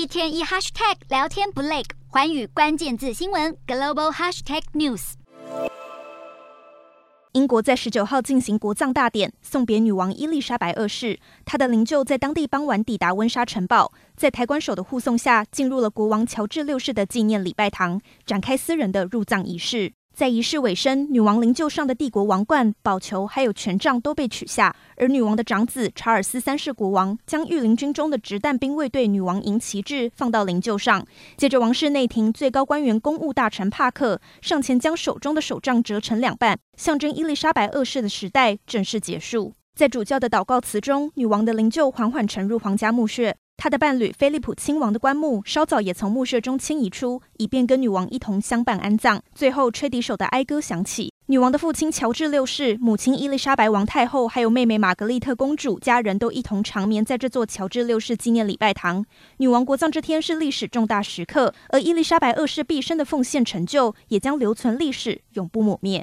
一天一 hashtag 聊天不累，寰宇关键字新闻 global hashtag news。英国在十九号进行国葬大典，送别女王伊丽莎白二世。她的灵柩在当地傍晚抵达温莎城堡，在抬棺手的护送下，进入了国王乔治六世的纪念礼拜堂，展开私人的入葬仪式。在仪式尾声，女王灵柩上的帝国王冠、宝球还有权杖都被取下，而女王的长子查尔斯三世国王将御林军中的掷弹兵卫队女王营旗帜放到灵柩上。接着，王室内廷最高官员公务大臣帕克上前将手中的手杖折成两半，象征伊丽莎白二世的时代正式结束。在主教的祷告词中，女王的灵柩缓缓沉入皇家墓穴。他的伴侣菲利普亲王的棺木稍早也从墓穴中迁移出，以便跟女王一同相伴安葬。最后，吹笛手的哀歌响起。女王的父亲乔治六世、母亲伊丽莎白王太后，还有妹妹玛格丽特公主，家人都一同长眠在这座乔治六世纪念礼拜堂。女王国葬这天是历史重大时刻，而伊丽莎白二世毕生的奉献成就也将留存历史，永不抹灭。